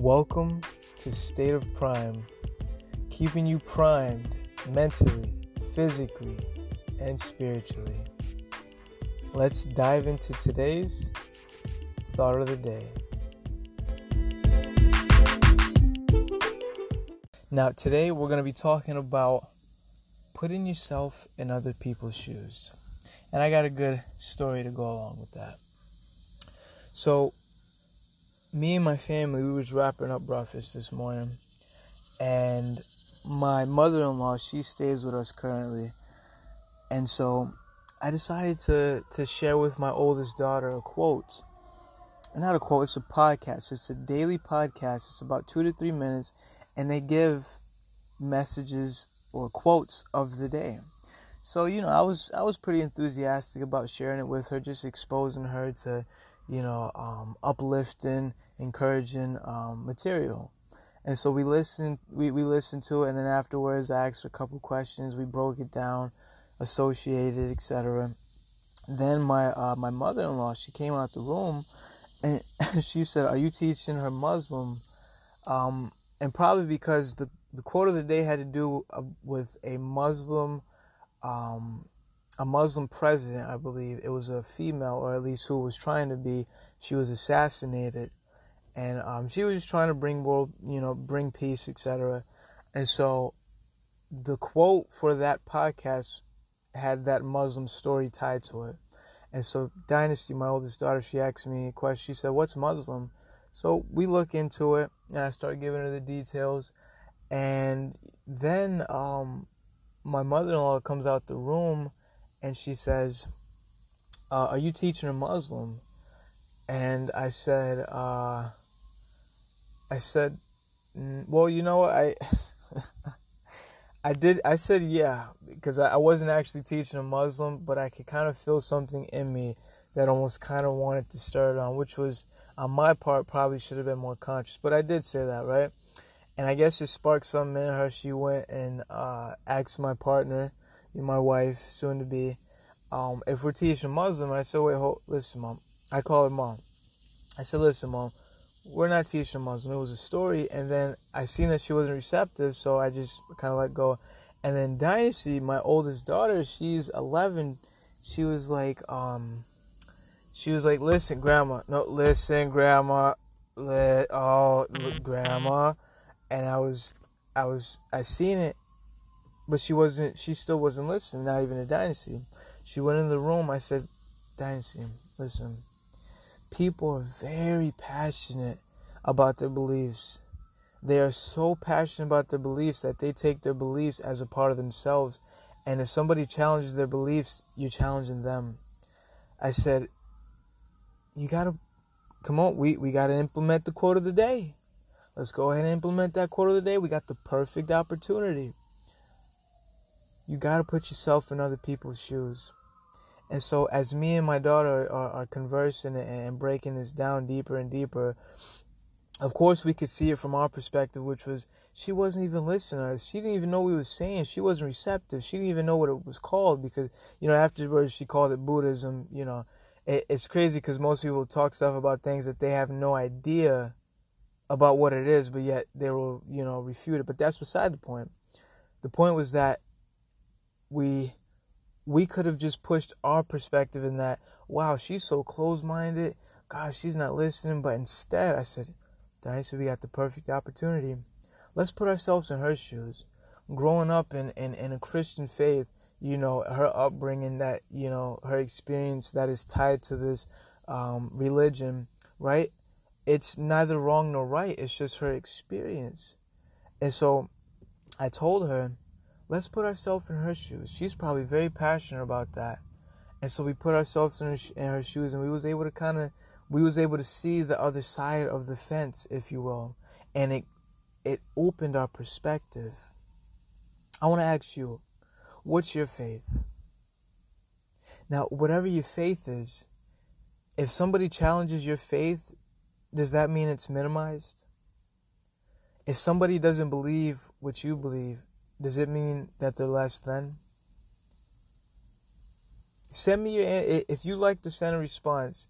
Welcome to State of Prime, keeping you primed mentally, physically, and spiritually. Let's dive into today's thought of the day. Now, today we're going to be talking about putting yourself in other people's shoes. And I got a good story to go along with that. So, me and my family, we was wrapping up breakfast this morning, and my mother-in-law, she stays with us currently, and so I decided to to share with my oldest daughter a quote. Not a quote, it's a podcast. It's a daily podcast. It's about two to three minutes, and they give messages or quotes of the day. So you know, I was I was pretty enthusiastic about sharing it with her, just exposing her to you know, um, uplifting, encouraging um, material. And so we listened, we, we listened to it, and then afterwards I asked a couple questions. We broke it down, associated, etc. Then my uh, my mother-in-law, she came out the room, and she said, "Are you teaching her Muslim?" Um, and probably because the the quote of the day had to do uh, with a Muslim um, a Muslim president, I believe. It was a female, or at least who was trying to be. She was assassinated, and um, she was just trying to bring world, you know, bring peace, etc. And so, the quote for that podcast had that Muslim story tied to it. And so, Dynasty, my oldest daughter, she asked me a question. She said, "What's Muslim?" So we look into it, and I start giving her the details. And then um, my mother-in-law comes out the room and she says, uh, "Are you teaching a Muslim?" And I said, uh, "I said, well, you know I." I did. I said yeah because I, I wasn't actually teaching a Muslim, but I could kind of feel something in me that almost kind of wanted to start it on, which was on my part probably should have been more conscious. But I did say that, right? And I guess it sparked something in her. She went and uh, asked my partner, my wife, soon to be, um, if we're teaching Muslim, I said, wait, hold, listen, mom. I call her mom. I said, listen, mom, we're not teaching Muslim. It was a story, and then I seen that she wasn't receptive, so I just kind of let go. And then Dynasty, my oldest daughter, she's 11. She was like, um, she was like, listen, grandma, no, listen, grandma, let, oh, grandma, and I was, I was, I seen it, but she wasn't, she still wasn't listening, not even a Dynasty. She went in the room. I said, Dynasty, listen, people are very passionate about their beliefs. They are so passionate about their beliefs that they take their beliefs as a part of themselves. And if somebody challenges their beliefs, you're challenging them. I said, you gotta come on, we, we gotta implement the quote of the day. Let's go ahead and implement that quote of the day. We got the perfect opportunity. You gotta put yourself in other people's shoes. And so, as me and my daughter are, are conversing and breaking this down deeper and deeper, of course, we could see it from our perspective, which was she wasn't even listening to. She didn't even know what we were saying. She wasn't receptive. She didn't even know what it was called because, you know, afterwards she called it Buddhism. You know, it, it's crazy because most people talk stuff about things that they have no idea about what it is, but yet they will, you know, refute it. But that's beside the point. The point was that we we could have just pushed our perspective in that, wow, she's so close minded. Gosh, she's not listening. But instead, I said, Diana, we got the perfect opportunity. Let's put ourselves in her shoes. Growing up in, in, in a Christian faith, you know, her upbringing, that, you know, her experience that is tied to this um, religion, right? It's neither wrong nor right. It's just her experience. And so I told her, let's put ourselves in her shoes. She's probably very passionate about that. And so we put ourselves in her, in her shoes and we was able to kind of we was able to see the other side of the fence, if you will. And it it opened our perspective. I want to ask you, what's your faith? Now, whatever your faith is, if somebody challenges your faith, does that mean it's minimized? If somebody doesn't believe what you believe, does it mean that they're less than? Send me your if you like to send a response,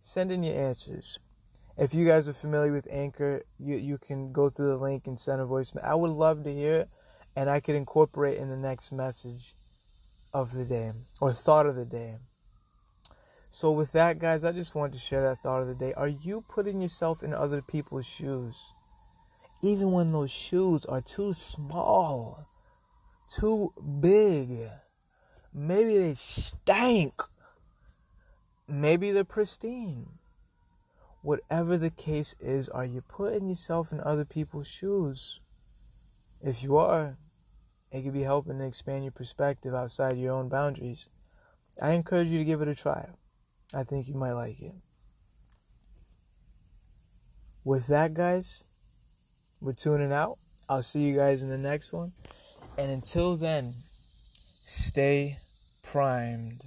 send in your answers. If you guys are familiar with Anchor, you, you can go through the link and send a voicemail. I would love to hear it, and I could incorporate in the next message of the day or thought of the day. So, with that, guys, I just wanted to share that thought of the day. Are you putting yourself in other people's shoes? Even when those shoes are too small, too big, maybe they stank, maybe they're pristine whatever the case is, are you putting yourself in other people's shoes? If you are, it could be helping to expand your perspective outside your own boundaries. I encourage you to give it a try. I think you might like it. With that, guys, we're tuning out. I'll see you guys in the next one. And until then, stay primed.